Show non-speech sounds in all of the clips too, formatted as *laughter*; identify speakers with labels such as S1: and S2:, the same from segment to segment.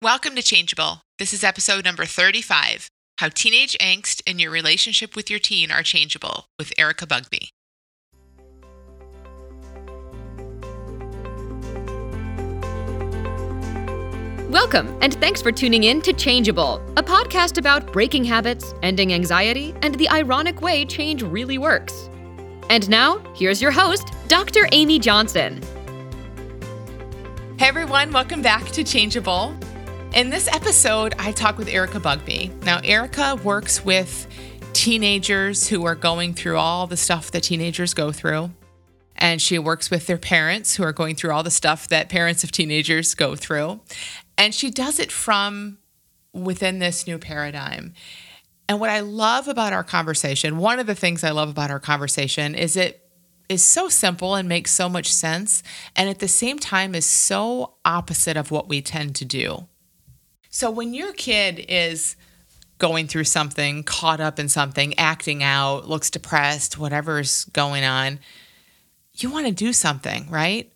S1: Welcome to Changeable. This is episode number 35 How Teenage Angst and Your Relationship with Your Teen Are Changeable with Erica Bugbee.
S2: Welcome, and thanks for tuning in to Changeable, a podcast about breaking habits, ending anxiety, and the ironic way change really works. And now, here's your host, Dr. Amy Johnson.
S1: Hey everyone, welcome back to Changeable. In this episode, I talk with Erica Bugbee. Now, Erica works with teenagers who are going through all the stuff that teenagers go through. And she works with their parents who are going through all the stuff that parents of teenagers go through. And she does it from within this new paradigm. And what I love about our conversation, one of the things I love about our conversation is it is so simple and makes so much sense. And at the same time, is so opposite of what we tend to do. So when your kid is going through something, caught up in something, acting out, looks depressed, whatever's going on, you want to do something, right?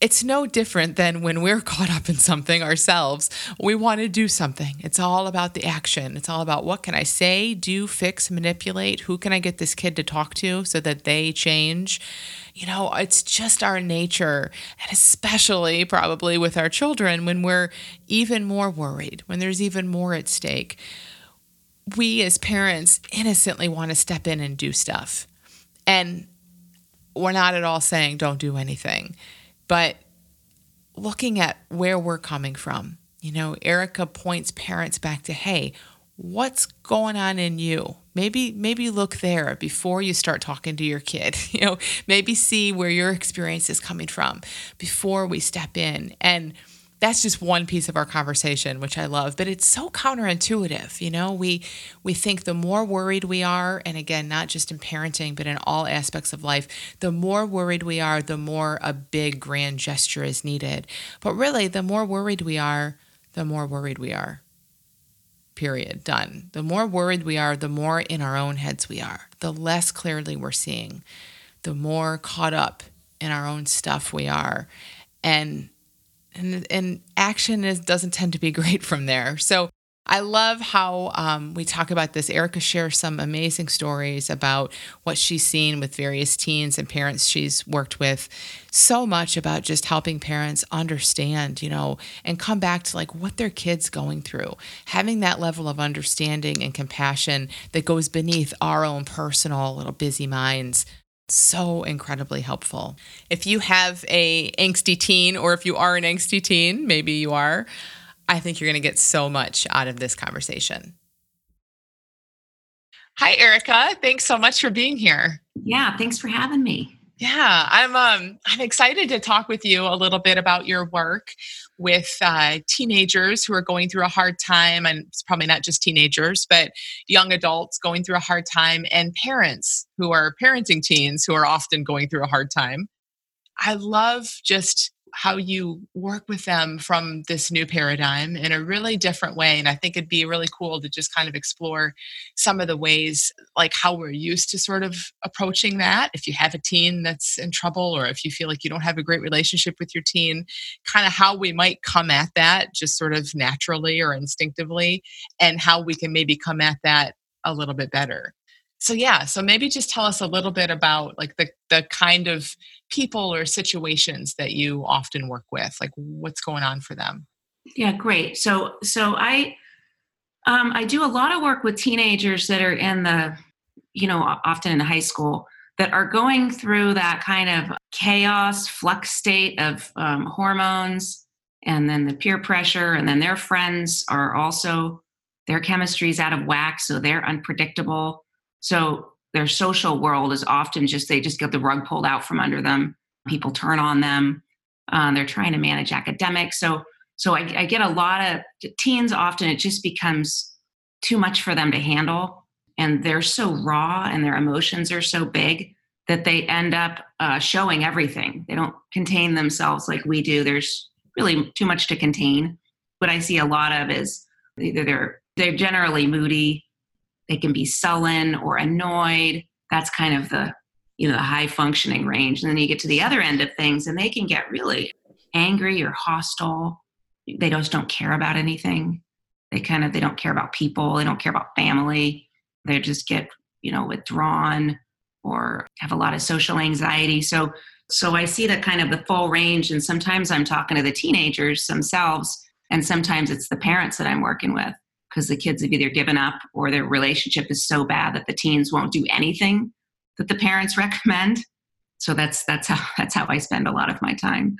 S1: It's no different than when we're *laughs* caught up in something ourselves. We want to do something. It's all about the action. It's all about what can I say, do, fix, manipulate? Who can I get this kid to talk to so that they change? You know, it's just our nature, and especially probably with our children when we're even more worried, when there's even more at stake. We as parents innocently want to step in and do stuff. And we're not at all saying don't do anything but looking at where we're coming from. You know, Erica points parents back to, hey, what's going on in you? Maybe maybe look there before you start talking to your kid. *laughs* You know, maybe see where your experience is coming from before we step in. And that's just one piece of our conversation which i love but it's so counterintuitive you know? We we think the more worried we are and again not just in parenting but in all aspects of life the more worried we are the more a big grand gesture is needed. But really the more worried we are the more worried we are. Period. Done. The more worried we are the more in our own heads we are. The less clearly we're seeing. The more caught up in our own stuff we are. And and and action is doesn't tend to be *laughs* great from there. So I love how um, we talk about this. Erica shares some amazing stories about what she's seen with various teens and parents she's worked with. So much about just helping parents understand, you know, and come back to like what their kids going through. Having that level of understanding and compassion that goes beneath our own personal little busy minds so incredibly helpful. If you have a angsty teen or if you are an angsty teen, maybe you are, I think you're going to get so much out of this conversation. Hi Erica, thanks so much for being here.
S3: Yeah, thanks for having me.
S1: Yeah, I'm um I'm excited to talk with you a little bit about your work with uh, teenagers who are going through a hard time, and it's probably not just teenagers, but young adults going through a hard time, and parents who are parenting teens who are often going through a hard time. I love just how you work with them from this new paradigm in a really different way. And I think it'd be really cool to just kind of explore some of the ways, like how we're used to sort of approaching that. If you have a teen that's in trouble, or if you feel like you don't have a great relationship with your teen, kind of how we might come at that just sort of naturally or instinctively, and how we can maybe come at that a little bit better so yeah so maybe just tell us a little bit about like the the kind of people or situations that you often work with like what's going on for them?
S3: Yeah great. So so i um, i do a lot of work with teenagers that are in the you know often in high school that are going through that kind of chaos flux state of um, hormones and then the peer pressure and then their friends are also their chemistry is out of whack so they're unpredictable so their social world is often just they just get the rug pulled out from under them. People turn on them. Um, they're trying to manage academics. So so I, I get a lot of teens. Often it just becomes too much for them to handle, and they're so raw and their emotions are so big that they end up uh, showing everything. They don't contain themselves like we do. There's really too much to contain. What I see a lot of is either they're they're generally moody they can be sullen or annoyed. That's kind of the you know the high functioning range. And then you get to the other end of things, and they can get really angry or hostile. they just don't care about anything they kind of they don't care about people they don't care about family they just get you know withdrawn or have a lot of social anxiety so so i see the kind of the full range and sometimes i'm talking to the teenagers themselves and sometimes it's the parents that i'm working with because the kids have either given up or their relationship is so bad that the teens won't do anything that the parents *laughs* recommend. So that's that's how *laughs* that's how i spend a lot of my time.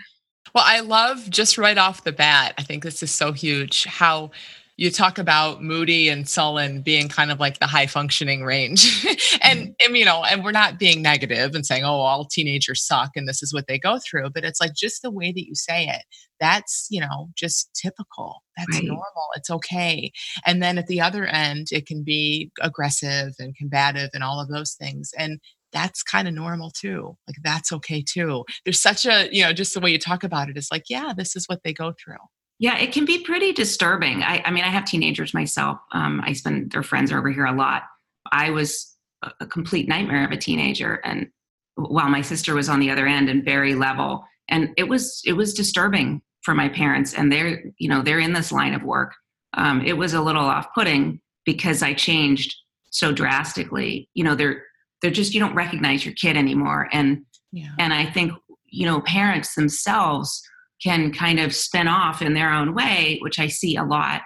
S1: Well i love just right off the bat i think this is so huge how you talk about moody and sullen being kind of like the high functioning range *laughs* and, mm-hmm. and you know and we're not being negative and saying oh all teenagers suck and this is what they go through but it's like just the way that you say it that's you know just typical that's right. normal it's okay and then at the other end it can be aggressive and combative and all of those things and that's kind of normal too. Like that's okay too. There's such a, you know, just the way you talk about it is like, yeah, this is what they go through.
S3: Yeah, it can be pretty disturbing. I, I mean, I have teenagers myself. Um, I spend their friends are over here a lot. I was a, complete nightmare of a teenager, and while my sister was on the other end and very level, and it was it was disturbing for my parents. And they're you know they're in this line of work. Um, it was a little off putting because I changed so drastically. You know, they're they're just you don't recognize your kid anymore, and yeah. and I think you know parents themselves can kind of spin off in their own way, which I see a lot,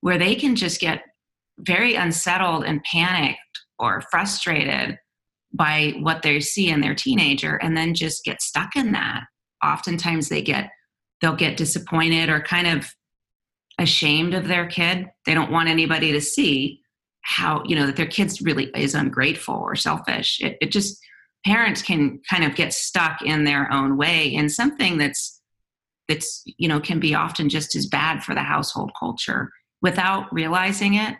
S3: where they can just get very unsettled and panicked or frustrated by what they see in their teenager and then just get stuck in that. Oftentimes they get they'll get disappointed or kind of ashamed of their kid. They don't want anybody to see how, you know, that their kids really is ungrateful or selfish. It, it just parents can kind of get stuck in their own way in something that's that's you know can be often just as bad for the household culture without realizing it.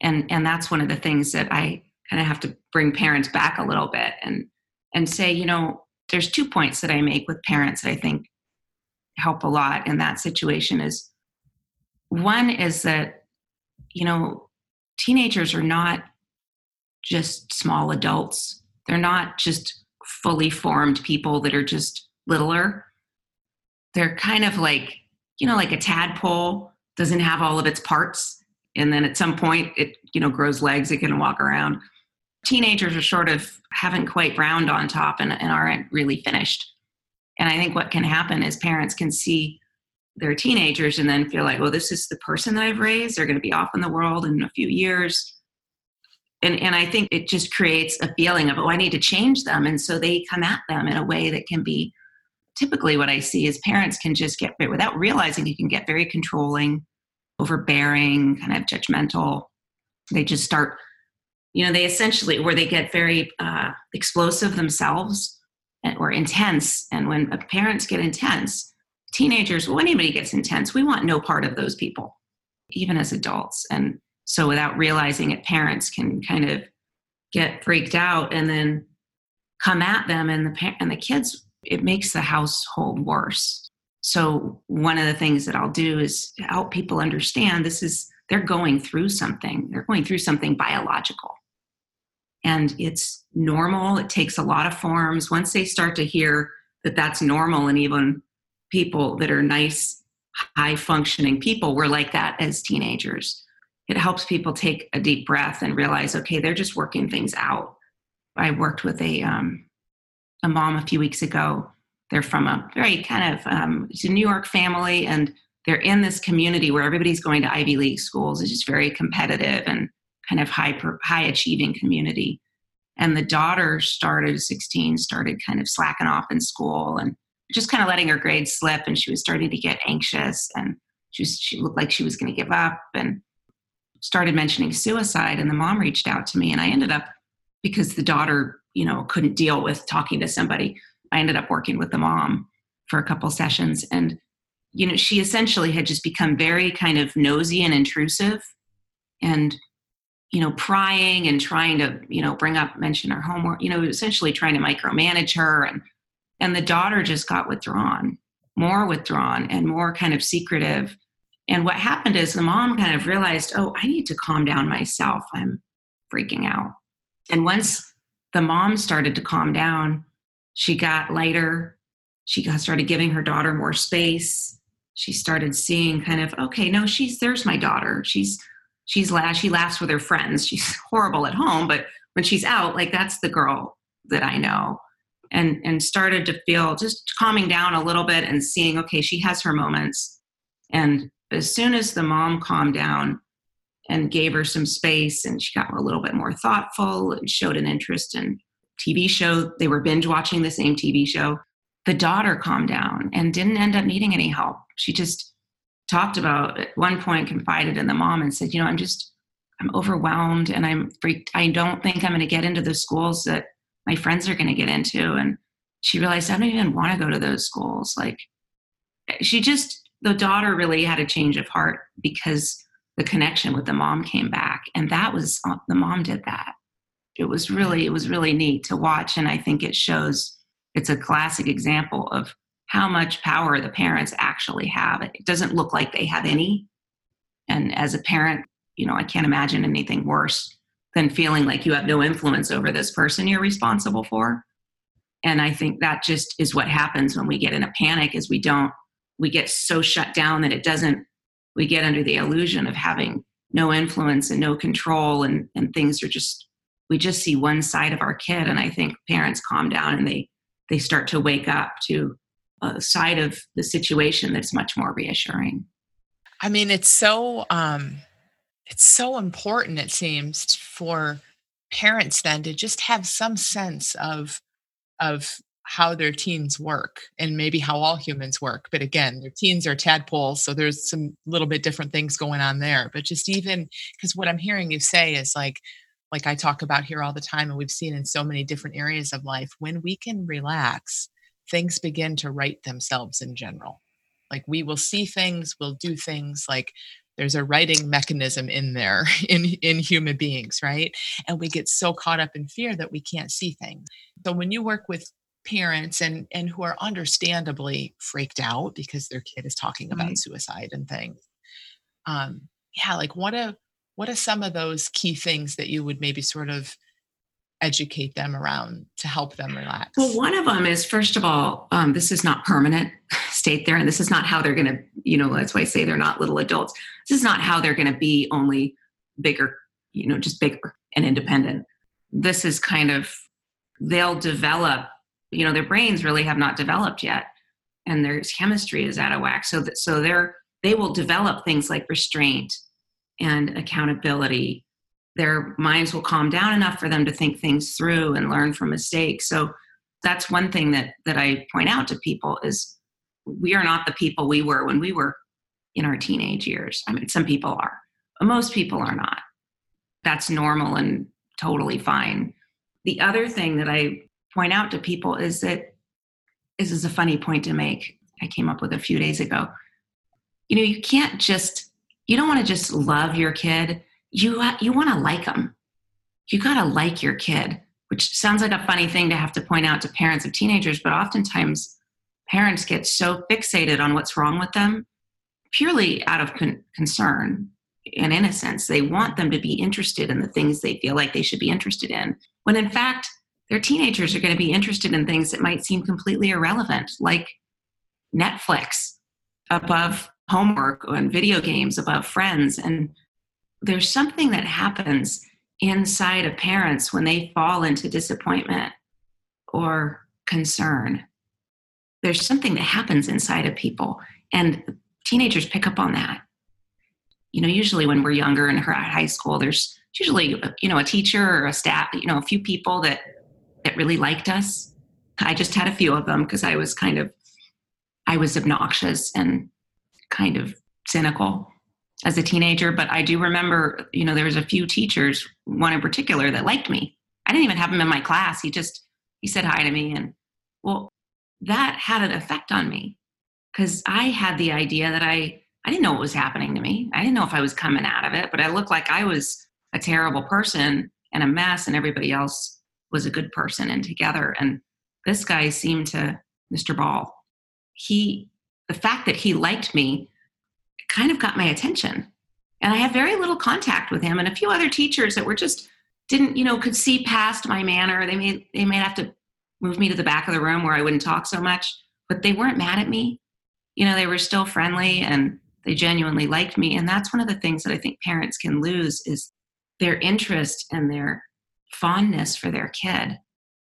S3: And and that's one of the things that i kind of have to bring parents back a little bit and and say you know there's two points that i make with parents that i think help a lot in that situation is one is that you know teenagers are not just small adults. They're not just fully formed people that are just littler they're kind of like you know like a tadpole doesn't have all of its parts. And then at some point it you know grows legs it can walk around. Teenagers are sort of haven't quite browned on top and, and aren't really finished. And i think what can happen is parents can see their teenagers and then feel like well this is the person that i've raised. They're going to be off in the world in a few years. And, and i think it just creates a feeling of oh i need to change them. And so they come at them in a way that can be typically what I see is parents can just get, without realizing, you can get very controlling, overbearing, kind of judgmental. They just start, you know, they essentially, where they get very uh, explosive themselves or intense. And when parents get intense, teenagers, well, anybody gets intense, we want no part of those people, even as adults. And so without realizing it, parents can kind of get freaked out and then come at them and the and the kids it makes the household worse. So, one of the things that I'll do is help people understand this is, they're going through something. They're going through something biological. And it's normal. It takes a lot of forms. Once they start to hear that that's normal, and even people that are nice, high functioning people were like that as teenagers, it helps people take a deep breath and realize, okay, they're just working things out. I worked with a um, a mom a few weeks ago. They're from a very kind of um, it's a New York family, and they're in this community where everybody's going to Ivy League schools. It's just very competitive and kind of high high achieving community. And the daughter started 16, started kind of slacking off in school and just kind of letting her grades slip, and she was starting to get anxious and she was, she looked like she was going to give up and started mentioning suicide. And the mom reached out to me, and I ended up because the daughter you know couldn't deal with talking to somebody i ended up working with the mom for a couple sessions. And you know she essentially had just become very kind of nosy and intrusive and you know prying and trying to you know bring up mention her homework you know essentially trying to micromanage her. And and the daughter just got withdrawn more withdrawn and more kind of secretive. And what happened is the mom kind of realized oh i need to calm down myself. I'm freaking out. And once the mom started to calm down. She got lighter. She got, started giving her daughter more space. she started seeing kind of okay no she's there's my daughter she's she's la- she laughs with her friends she's *laughs* horrible at home but when she's out like that's the girl that i know and and started to feel just calming down a little bit and seeing okay she has her moments and as soon as the mom calmed down and gave her some space and she got a little bit more thoughtful and showed an interest in tv show. They were binge watching the same tv show. The daughter calmed down and didn't end up needing any help. She just talked about at one point confided in the mom and said you know i'm just i'm overwhelmed and i'm freaked i don't think i'm going to get into the schools that my friends are going to get into. And she realized i don't even want to go to those schools. Like she just the daughter really had a change of heart because the connection with the mom came back. And that was uh, the mom did that. It was really it was really neat to watch. And i think it shows it's a classic example of how much power the parents actually have. It doesn't look like they have any. And as a parent you know i can't imagine anything worse than feeling like you have no influence over this person you're responsible for. And i think that just is what happens when we get in a panic is we don't we get so shut down that it doesn't we get under the illusion of having no influence and no control and and things are just we just see one side of our kid and i think parents calm down and they they start to wake up to a side of the situation that's much more reassuring.
S1: I mean it's so um it's so important it seems for parents then to just have some sense of of how their teens work and maybe how all humans work but again their teens are tadpoles so there's some little bit different things going on there but just even because what i'm hearing you say is like like i talk about here all the time and we've seen in so many different areas of life when we can relax things begin to right themselves in general. Like we will see things we'll do things like there's a righting mechanism in there *laughs* in in human beings right? And we get so caught up in fear that we can't see things. So when you work with parents and and who are understandably freaked out because their kid is talking about
S3: Right.
S1: suicide and things um yeah like what are what are some of those key things that you would maybe sort of educate them around to help them relax
S3: Well, one of them is first of all, um, this is not permanent. *laughs* State there, and this is not how they're going to. You know, that's why I say they're not little adults. This is not how they're going to be only bigger. You know, just bigger and independent. This is kind of they'll develop. You know, their brains really have not developed yet, and their chemistry is out of whack. So that so they're they will develop things like restraint and accountability. Their minds will calm down enough for them to think things through and learn from mistakes. So that's one thing that that i point out to people is we are not the people we were when we were in our teenage years. I mean some people are but most people are not. That's normal and totally fine. The other thing that i point out to people is that this is a funny point to make. I came up with a few days ago. You know you can't just you don't want to just love your kid. You uh, you want to like them you got to like your kid which sounds like a funny thing to have to point out to parents of teenagers but oftentimes parents get so fixated on what's wrong with them purely out of con- concern and innocence. They want them to be interested in the things they feel like they should be interested in when in fact their teenagers are going to be interested in things that might seem completely irrelevant like netflix above homework and video games above friends and there's something that happens inside of parents when they fall into disappointment or concern. There's something that happens inside of people, and teenagers pick up on that. You know, usually when we're younger in high school, there's usually you know a teacher or a staff, you know, a few people that that really liked us. I just had a few of them because I was kind of I was obnoxious and kind of cynical as a teenager, but I do remember, you know, there was a few teachers, one in particular that liked me. I didn't even have him in my class. He just he said hi to me and well, that had an effect on me cuz I had the idea that I I didn't know what was happening to me. I didn't know if I was coming out of it, but I looked like I was a terrible person and a mess and everybody else was a good person and together and this guy seemed to Mr. Ball. He the fact that he liked me kind of got my attention. And I had very little contact with him and a few other teachers that were just didn't, you know, could see past my manner. They may they may have to move me to the back of the room where I wouldn't talk so much, but they weren't mad at me. you know, they were still friendly and they genuinely liked me. And that's one of the things that I think parents can lose is their interest and their fondness for their kid,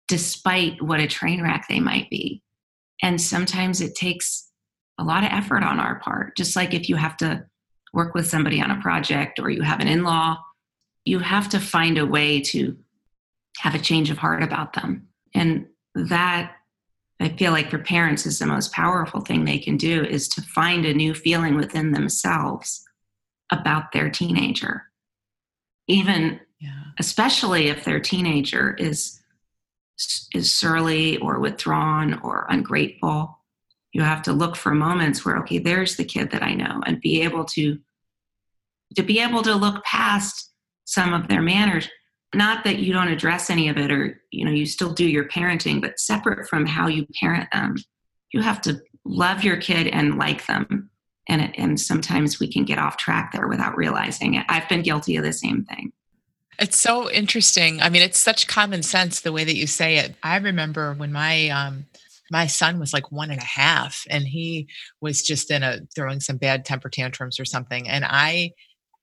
S3: despite what a train wreck they might be. And sometimes it takes a lot of effort on our part, just like if you have to work with somebody on a project or you have an in law, you have to find a way to have a change of heart about them. And that I feel like for parents is the most powerful thing they can do is to find a new feeling within themselves about their teenager. Even yeah. especially if their teenager is is surly or withdrawn or ungrateful. You have to look for moments where okay, there's the kid that I know and be able to to be able to look past some of their manners not that you don't address any of it or you know you still do your parenting but separate from how you parent them you have to love your kid and like them and and sometimes we can get off track there without realizing it i've been guilty of the same thing
S1: it's so interesting i mean it's such common sense the way that you say it i remember when my um my son was like one and a half and he was just in a throwing some bad temper tantrums or something and i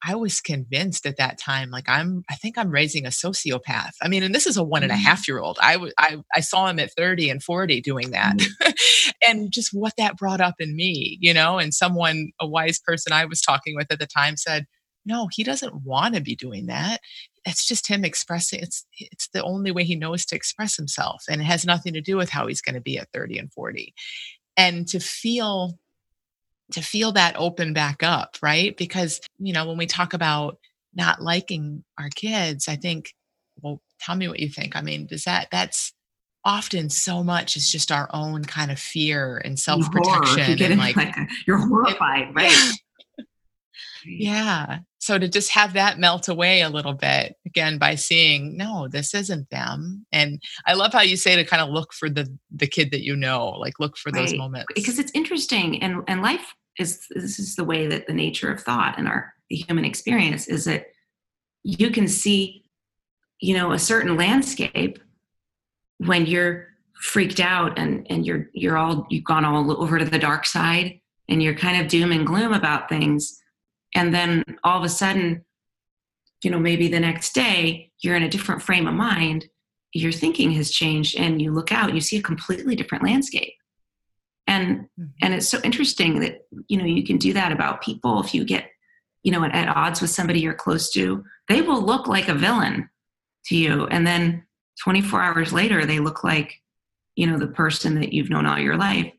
S1: I was convinced at that time, like I'm, I think I'm raising a sociopath. I mean, and this is a one and a mm-hmm. half year old. I, I, I saw him at 30 and 40 doing that, mm-hmm. *laughs* and just what that brought up in me, you know. And someone, a wise person I was talking with at the time, said, "No, he doesn't want to be doing that. It's just him expressing. It's it's the only way he knows to express himself, and it has nothing to do with how he's going to be at 30 and 40." And to feel to feel that open back up, right? Because, you know, when we talk about not liking our kids, I think, well, tell me what you think. I mean, does that, that's often so much is just our own kind of fear and self protection.
S3: You and like, like *laughs* a, you're horrified, right? *laughs*
S1: Yeah. So to just have that melt away a little bit again by seeing, no, this isn't them. And I love how you say to kind of look for the the kid that you know, like look for right. those moments.
S3: Because it's interesting and and life is this is the way that the nature of thought and our the human experience is that you can see you know a certain landscape when you're freaked out and and you're you're all you've gone all over to the dark side and you're kind of doom and gloom about things and then all of a sudden you know maybe the next day you're in a different frame of mind. Your thinking has changed and you look out you see a completely different landscape. And mm-hmm. and it's so interesting that you know you can do that about people. If you get you know at, at odds with somebody you're close to they will look like a villain to you. And then 24 hours later they look like you know the person that you've known all your life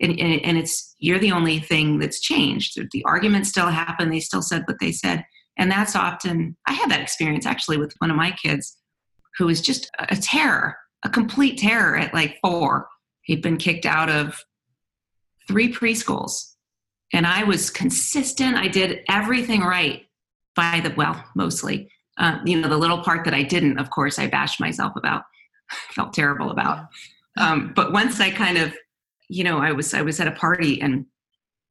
S3: and, and it's you're the only thing that's changed the arguments still happen they still said what they said and that's often i had that experience actually with one of my kids who was just a terror a complete terror at like four he'd been kicked out of three preschools and I was consistent. I did everything right by the, well, mostly. Uh, you know, the little part that I didn't, of course, I bashed myself about, *laughs* felt terrible about. Um, but once I kind of, you know, I was I was at a party and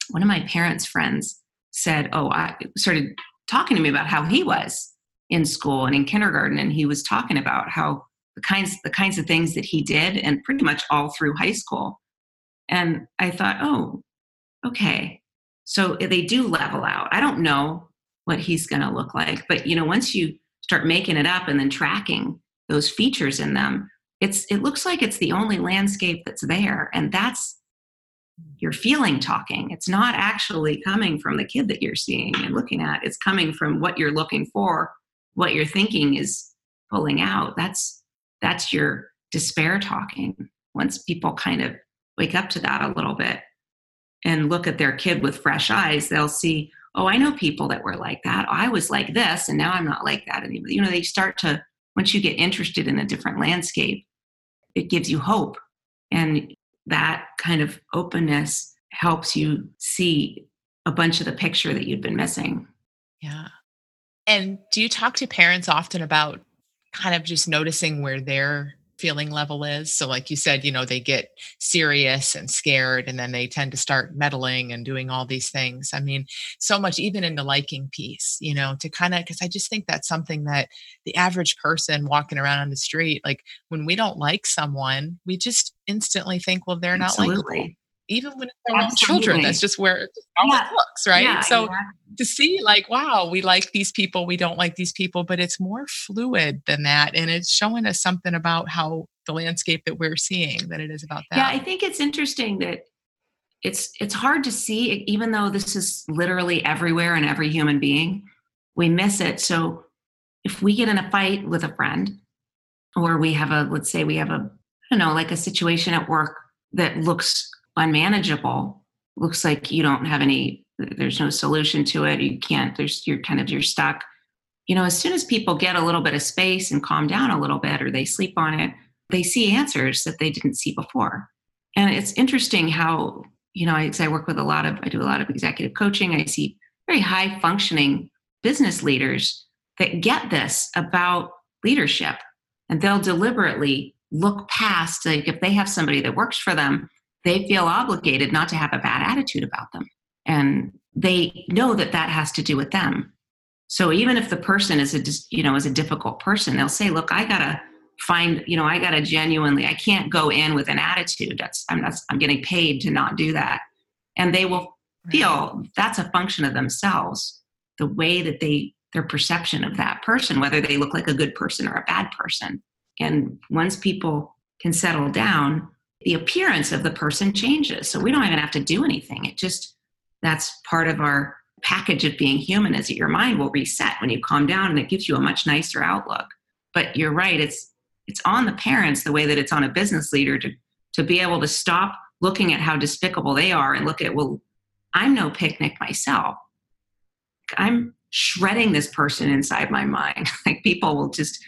S3: one of my parents' friends said, "Oh, I started talking to me about how he was in school and in kindergarten, and he was talking about how the kinds the kinds of things that he did, and pretty much all through high school." And I thought, oh, okay. So eh, they do level out. I don't know what he's going to look like, but you know, once you start making it up and then tracking those features in them, it's it looks like it's the only landscape that's there, and that's your feeling talking. It's not actually coming from the kid that you're seeing and looking at. It's coming from what you're looking for, what you're thinking is pulling out. That's that's your despair talking. Once people kind of wake up to that a little bit and look at their kid with fresh eyes, they'll see, oh, I know people that were like that. I was like this, and now I'm not like that anymore. You know, they start to, once you get interested in a different landscape, it gives you hope. And that kind of openness helps you see a bunch of the picture that you've been missing.
S1: Yeah. And do you talk to parents often about kind of just noticing where they're feeling level is. So, like you said, you know, they get serious and scared, and then they tend to start meddling and doing all these things. I mean, so much, even in the liking piece, you know, to kind of, because I just think that's something that the average person walking around on the street, like when we don't like someone, we just instantly think, well, they're not Absolutely. likable even when it's our own children that's just where how yeah. looks right yeah, so exactly. To see like wow we like these people we don't like these people but it's more fluid than that and it's showing us something about how the landscape that we're seeing than it is about that.
S3: Yeah i think it's interesting that it's it's hard to see even though this is literally everywhere in every human being we miss it. So if we get in a fight with a friend or we have a let's say we have a I don't know like a situation at work that looks unmanageable looks like you don't have any there's no solution to it. You can't there's you're kind of you're stuck. You know as soon as people get a little bit of space and calm down a little bit or they sleep on it they see answers that they didn't see before. And it's interesting how you know I, I work with a lot of i do a lot of executive coaching. I see very high functioning business leaders that get this about leadership. And they'll deliberately look past like if they have somebody that works for them they feel obligated not to have a bad attitude about them. And they know that that has to do with them. So even if the person is a you know is a difficult person they'll say look i gotta find you know i gotta genuinely i can't go in with an attitude that's i'm not i'm getting paid to not do that. And they will feel that's a function of themselves the way that they their perception of that person, whether they look like a good person or a bad person. And once people can settle down, the appearance of the person changes. So we don't even have to do anything. It just, that's part of our package of being human is that your mind will reset when you calm down and it gives you a much nicer outlook. But you're right, it's it's on the parents the way that it's on a business leader to to be able to stop looking at how despicable they are and look at, well, I'm no picnic myself. I'm shredding this person inside my mind. *laughs* like people will just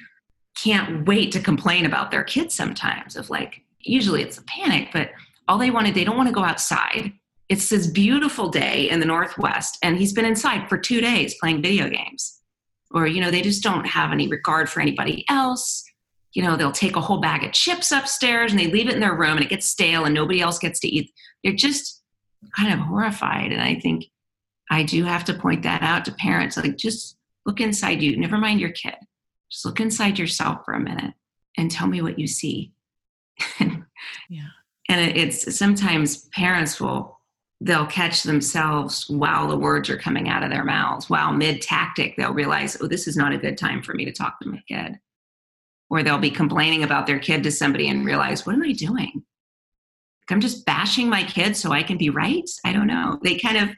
S3: can't wait to complain about their kids sometimes of like usually it's a panic, but all they wanted, they don't want to go outside. It's this beautiful day in the Northwest, and he's been inside for two days playing video games. Or, you know, they just don't have any regard for anybody else. You know, they'll take a whole bag of chips upstairs and they leave it in their room and it gets stale and nobody else gets to eat. They're just kind of horrified. And I think I do have to point that out to parents. Like, just look inside you. Never mind your kid. Just look inside yourself for a minute and tell me what you see. *laughs* yeah. And it's sometimes parents will they'll catch themselves while the words are coming out of their mouths. While mid tactic, they'll realize, oh, this is not a good time for me to talk to my kid. Or they'll be complaining about their kid to somebody and realize, what am I doing? I'm just bashing my kid so I can be right. I don't know. They kind of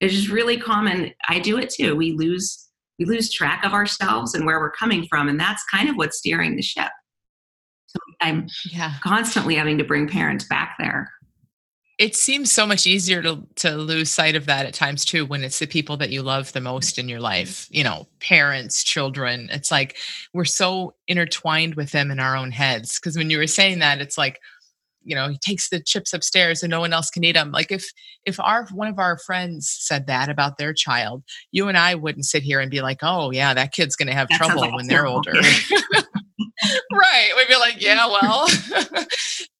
S3: it's just really common. I do it too. We lose we lose track of ourselves and where we're coming from, and that's kind of what's steering the ship. So I'm yeah. constantly having to bring parents back there.
S1: It seems so much easier to to lose sight of that at times too when it's the people that you love the most in your life, you know, parents, children. It's like we're so intertwined with them in our own heads. Because when you were saying that, it's like, you know he takes the chips upstairs and no one else can eat them like if if our one of our friends said that about their child you and i wouldn't sit here and be like oh yeah that kid's going to have that trouble like when they're older *laughs* right we'd be like yeah *laughs* well. *laughs*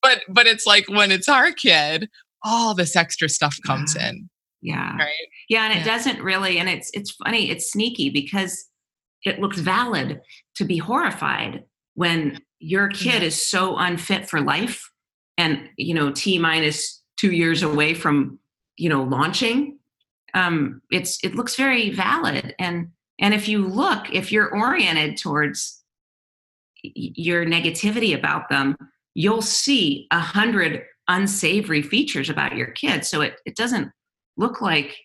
S1: But but it's like when it's our kid all this extra stuff comes
S3: yeah.
S1: in
S3: yeah. right? Yeah and it yeah. doesn't really and it's it's funny it's sneaky because it looks valid to be horrified when your kid is so unfit for life and you know t minus two years away from you know launching um, it's it looks very valid. And and if you look if you're oriented towards your negativity about them you'll see a hundred unsavory features about your kids so it, it doesn't look like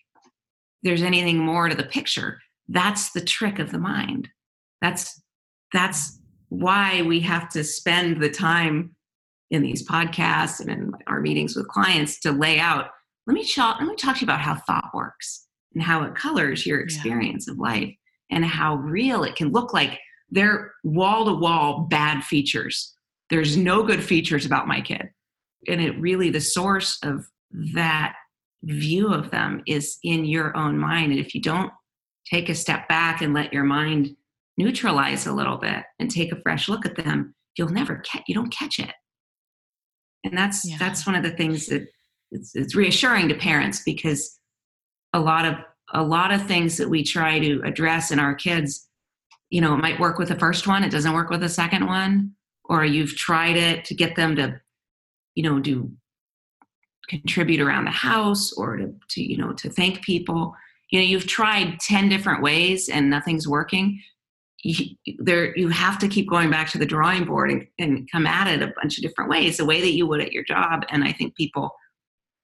S3: there's anything more to the picture. That's the trick of the mind. That's that's why we have to spend the time in these podcasts and in our meetings with clients to lay out let me talk let me talk to you about how thought works and how it colors your experience yeah. of life and how real it can look like they're wall to wall bad features. There's no good features about my kid. And it really the source of that view of them is in your own mind. And if you don't take a step back and let your mind neutralize a little bit and take a fresh look at them you'll never catch you don't catch it. And that's yeah. that's one of the things that it's, it's reassuring to parents because a lot of a lot of things that we try to address in our kids you know it might work with the first one it doesn't work with the second one or you've tried it to get them to you know do contribute around the house or to, to you know to thank people. You know you've tried 10 different ways and nothing's working. You, there you have to keep going back to the drawing board and, and come at it a bunch of different ways the way that you would at your job. And i think people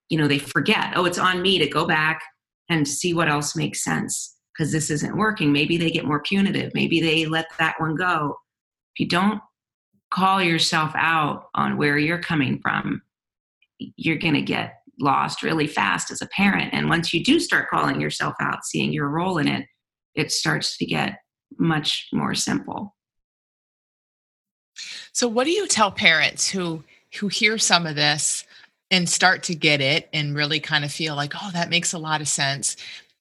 S3: you know they forget oh it's on me to go back and see what else makes sense because this isn't working. Maybe they get more punitive. Maybe they let that one go. If you don't call yourself out on where you're coming from you're going to get lost really fast as a parent. And once you do start calling yourself out seeing your role in it it starts to get much more simple.
S1: So what do you tell parents who who hear some of this and start to get it and really kind of feel like oh that makes a lot of sense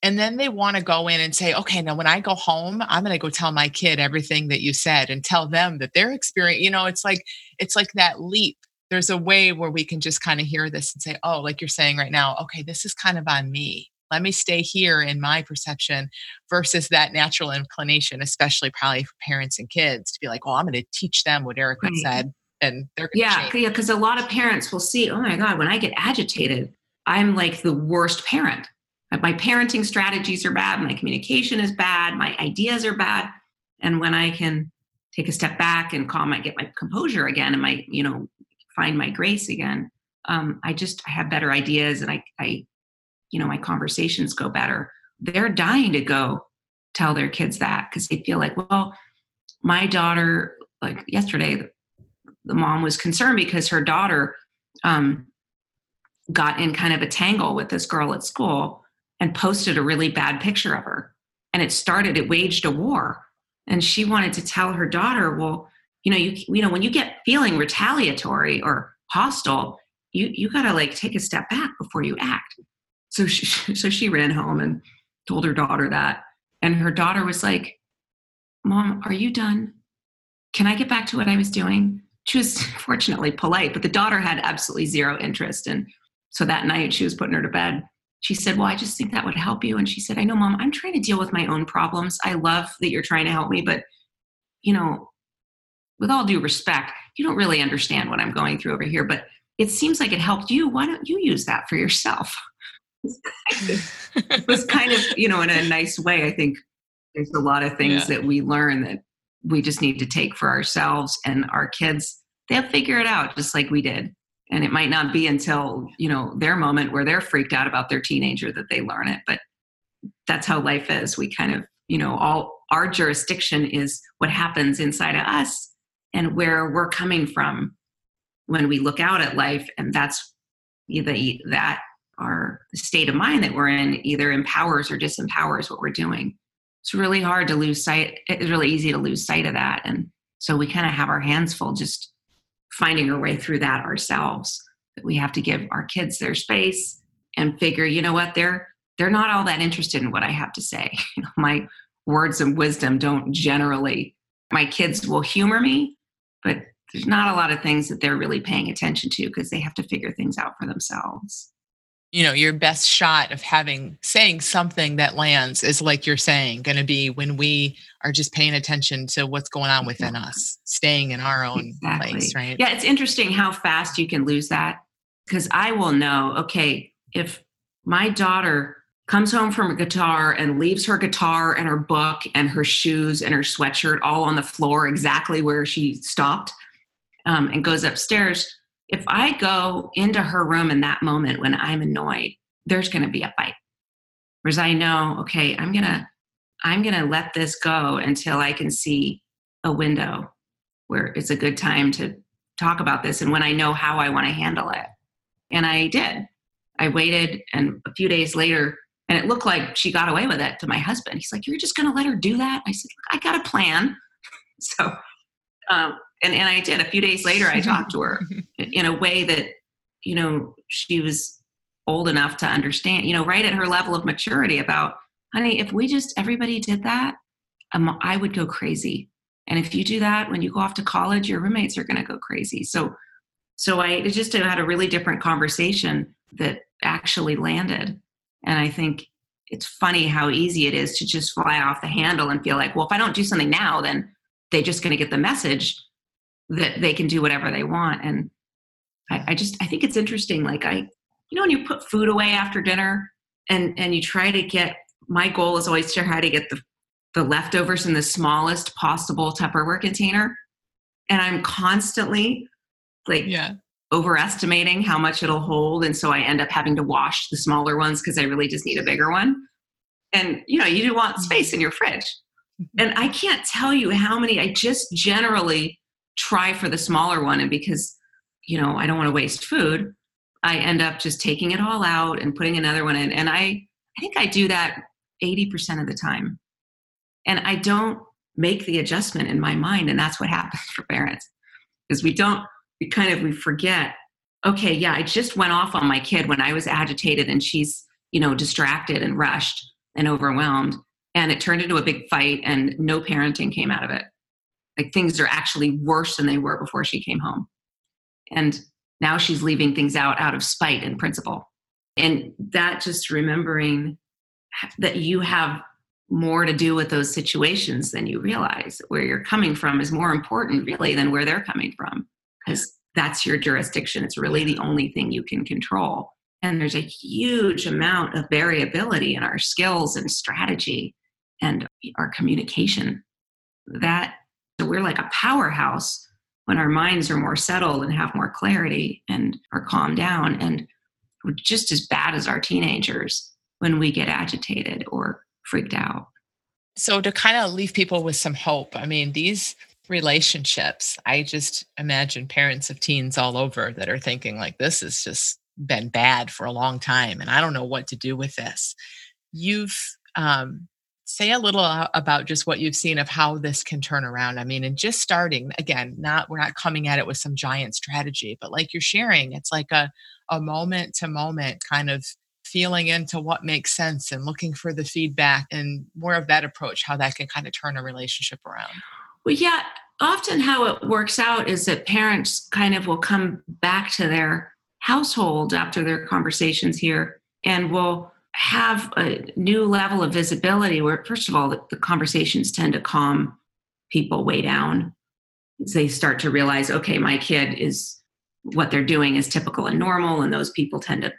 S1: and then they want to go in and say okay now when i go home i'm going to go tell my kid everything that you said and tell them that their experience you know it's like it's like that leap there's a way where we can just kind of hear this and say oh like you're saying right now okay this is kind of on me let me stay here in my perception versus that natural inclination, especially probably for parents and kids to be like, well, I'm going to teach them what Erica right. said. And they're
S3: yeah, change. yeah, because a lot of parents will see, oh my God, when I get agitated, I'm like the worst parent. My parenting strategies are bad, my communication is bad, my ideas are bad. And when I can take a step back and calm, I get my composure again and my, you know, find my grace again. Um, I just I have better ideas and I, I you know my conversations go better they're dying to go tell their kids that because they feel like well my daughter like yesterday the mom was concerned because her daughter um, got in kind of a tangle with this girl at school and posted a really bad picture of her. And it started it waged a war. And she wanted to tell her daughter well you know you you know when you get feeling retaliatory or hostile you you got to like take a step back before you act. So she *laughs* so she ran home and told her daughter that. And her daughter was like mom are you done? Can i get back to what i was doing? She was *laughs* fortunately polite but the daughter had absolutely zero interest. And so that night she was putting her to bed she said well i just think that would help you and she said i know mom i'm trying to deal with my own problems i love that you're trying to help me but you know with all due respect you don't really understand what i'm going through over here but it seems like it helped you why don't you use that for yourself *laughs* it was kind of, you know, in a nice way. I think there's a lot of things yeah. that we learn that we just need to take for ourselves and our kids, they'll figure it out just like we did. And it might not be until, you know, their moment where they're freaked out about their teenager that they learn it. But that's how life is. We kind of, you know, all our jurisdiction is what happens inside of us and where we're coming from when we look out at life. And that's the, that our state of mind that we're in either empowers or disempowers what we're doing. It's really hard to lose sight. It's really easy to lose sight of that. And so we kind of have our hands full just finding our way through that ourselves. That we have to give our kids their space and figure, you know what, they're they're not all that interested in what I have to say. *laughs* My words of wisdom don't generally my kids will humor me, but there's not a lot of things that they're really paying attention to because they have to figure things out for themselves
S1: you know your best shot of having saying something that lands is like you're saying going to be when we are just paying attention to what's going on within us staying in our own exactly. place right
S3: yeah it's interesting how fast you can lose that because i will know okay if my daughter comes home from a guitar and leaves her guitar and her book and her shoes and her sweatshirt all on the floor exactly where she stopped um, and goes upstairs if I go into her room in that moment when I'm annoyed, there's going to be a fight. Whereas I know, okay, I'm going to, I'm going to let this go until I can see a window where it's a good time to talk about this and when I know how I want to handle it. And I did. I waited and a few days later, and it looked like she got away with it to my husband. He's like, You're just going to let her do that? I said, I got a plan. *laughs* So um, and, and I did. A few days later, I talked to her *laughs* in a way that, you know, she was old enough to understand, you know, right at her level of maturity about, honey, if we just, everybody did that, um, I would go crazy. And if you do that when you go off to college, your roommates are going to go crazy. So, so I just had a really different conversation that actually landed. And I think it's funny how easy it is to just fly off the handle and feel like, well, if I don't do something now, then they're just going to get the message that they can do whatever they want. And I, I just I think it's interesting. Like I you know, when you put food away after dinner and and you try to get my goal is always to try to get the the leftovers in the smallest possible Tupperware container. And I'm constantly like
S1: Yeah.
S3: overestimating how much it'll hold. And so I end up having to wash the smaller ones because I really just need a bigger one. And you know, you do want mm-hmm. space in your fridge. Mm-hmm. And I can't tell you how many I just generally try for the smaller one. And because, you know, I don't want to waste food, I end up just taking it all out and putting another one in. And I I think I do that 80% of the time. And I don't make the adjustment in my mind. And that's what happens *laughs* for parents. Because we don't, we kind of we forget, okay, yeah, I just went off on my kid when I was agitated and she's, you know, distracted and rushed and overwhelmed. And it turned into a big fight and no parenting came out of it. Like things are actually worse than they were before she came home. And now she's leaving things out out of spite and principle. And that just remembering that you have more to do with those situations than you realize. Where you're coming from is more important, really, than where they're coming from, because that's your jurisdiction. It's really the only thing you can control. And there's a huge amount of variability in our skills and strategy and our communication. That so we're like a powerhouse when our minds are more settled and have more clarity and are calmed down. And we're just as bad as our teenagers when we get agitated or freaked out.
S1: So to kind of leave people with some hope, I mean, these relationships, I just imagine parents of teens all over that are thinking like this has just been bad for a long time and I don't know what to do with this. You've um say a little about just what you've seen of how this can turn around. I mean, and just starting again, not we're not coming at it with some giant strategy, but like you're sharing, it's like a a moment to moment kind of feeling into what makes sense and looking for the feedback and more of that approach, how that can kind of turn a relationship around.
S3: Well, yeah, often how it works out is that parents kind of will come back to their household after their conversations here and will have a new level of visibility where, first of all, the, the conversations tend to calm people way down. They start to realize, okay, my kid is what they're doing is typical and normal, and those people tend to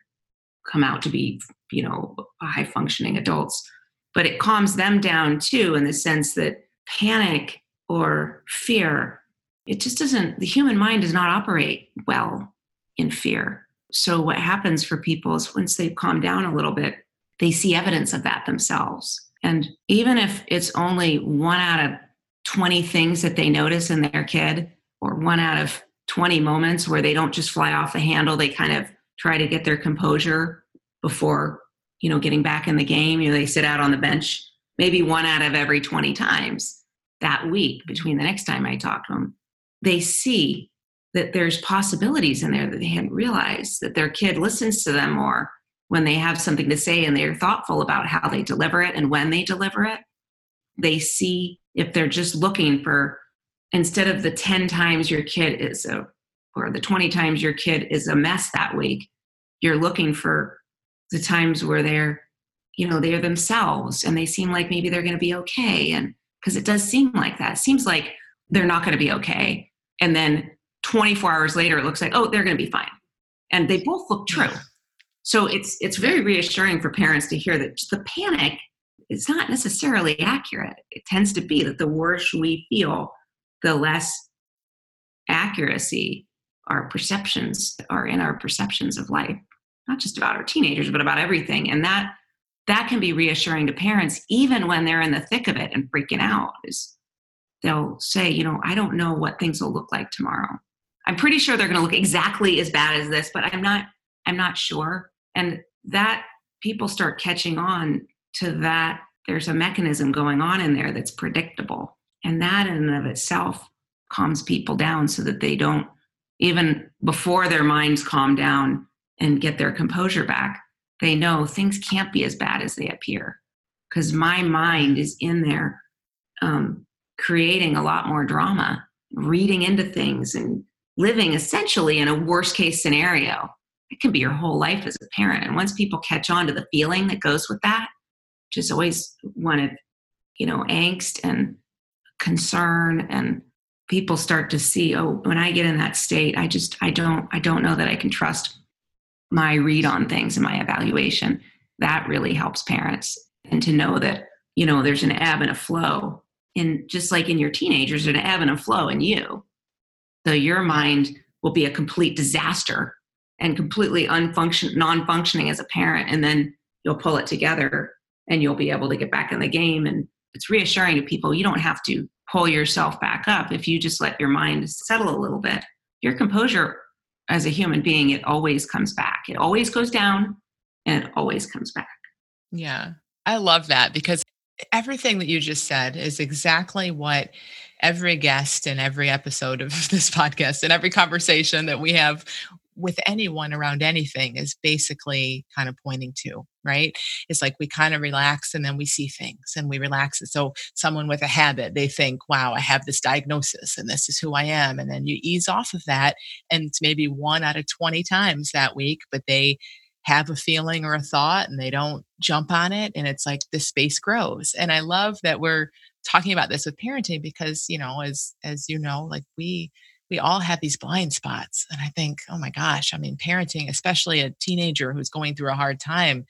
S3: come out to be, you know, high functioning adults. But it calms them down too, in the sense that panic or fear, it just doesn't, the human mind does not operate well in fear. So, what happens for people is once they've calmed down a little bit, they see evidence of that themselves. And even if it's only one out of 20 things that they notice in their kid, or one out of 20 moments where they don't just fly off the handle, they kind of try to get their composure before, you know, getting back in the game. You know, they sit out on the bench maybe one out of every 20 times that week between the next time I talk to them. They see that there's possibilities in there that they hadn't realized, that their kid listens to them more when they have something to say and they're thoughtful about how they deliver it and when they deliver it. They see if they're just looking for, instead of the 10 times your kid is a, or the 20 times your kid is a mess that week, you're looking for the times where they're, you know, they're themselves and they seem like maybe they're going to be okay. And because it does seem like that. It seems like they're not going to be okay. And then 24 hours later, it looks like, oh, they're going to be fine. And they both look true. So it's it's very reassuring for parents to hear that the panic is not necessarily accurate. It tends to be that the worse we feel, the less accuracy our perceptions are in our perceptions of life, not just about our teenagers, but about everything. And that that can be reassuring to parents, even when they're in the thick of it and freaking out. Is they'll say, you know, I don't know what things will look like tomorrow. I'm pretty sure they're going to look exactly as bad as this, but I'm not. I'm not sure. And that people start catching on to that. There's a mechanism going on in there that's predictable, and that in and of itself calms people down so that they don't even before their minds calm down and get their composure back they know things can't be as bad as they appear. Because my mind is in there um, creating a lot more drama reading into things and living essentially in a worst case scenario it can be your whole life as a parent and once people catch on to the feeling that goes with that which is always one of you know angst and concern and people start to see oh when i get in that state i just i don't i don't know that i can trust my read on things and my evaluation. That really helps parents and to know that, you know, there's an ebb and a flow. And just like in your teenagers, there's an ebb and a flow in you. So your mind will be a complete disaster and completely unfunction non-functioning as a parent. And then you'll pull it together and you'll be able to get back in the game. And it's reassuring to people you don't have to pull yourself back up if you just let your mind settle a little bit. Your composure as a human being, it always comes back. It always goes down and it always comes back.
S1: Yeah. I love that because everything that you just said is exactly what every guest in every episode of *laughs* this podcast and every conversation that we have with anyone around anything is basically kind of pointing to, right? It's like we kind of relax and then we see things and we relax. So, someone with a habit, they think, wow, I have this diagnosis and this is who I am. And then you ease off of that. And it's maybe one out of 20 times that week, but they have a feeling or a thought and they don't jump on it. And it's like the space grows. And I love that we're talking about this with parenting because, you know, as, as you know, like we, we all have these blind spots. And I think, oh my gosh, I mean, parenting, especially a teenager who's going through a hard time,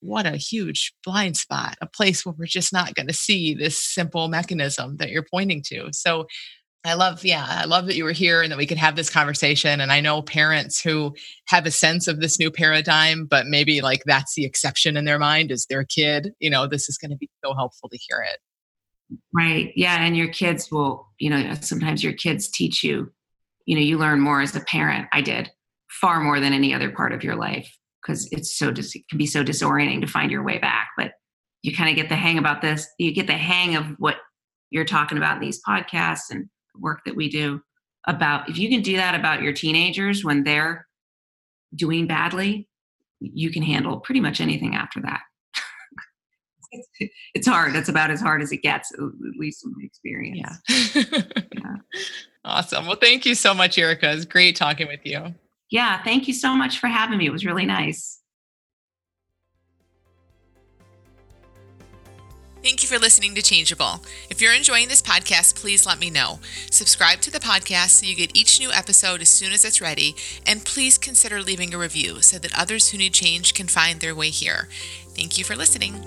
S1: what a huge blind spot, a place where we're just not going to see this simple mechanism that you're pointing to. So I love, yeah, I love that you were here and that we could have this conversation. And I know parents who have a sense of this new paradigm, but maybe like that's the exception in their mind is their kid. You know, this is going to be so helpful to hear it.
S3: Right. Yeah. And your kids will, you know, sometimes your kids teach you, you know, you learn more as a parent. I did far more than any other part of your life because it's so, dis- it can be so disorienting to find your way back. But you kind of get the hang about this. You get the hang of what you're talking about in these podcasts and work that we do about if you can do that about your teenagers when they're doing badly, you can handle pretty much anything after that it's, it's hard. That's about as hard as it gets, at least in my experience.
S1: Yeah. yeah. *laughs* Awesome. Well, thank you so much, Erica. It's great talking with you.
S3: Yeah. Thank you so much for having me. It was really nice.
S1: Thank you for listening to Changeable. If you're enjoying this podcast, please let me know. Subscribe to the podcast so you get each new episode as soon as it's ready, and please consider leaving a review so that others who need change can find their way here. Thank you for listening.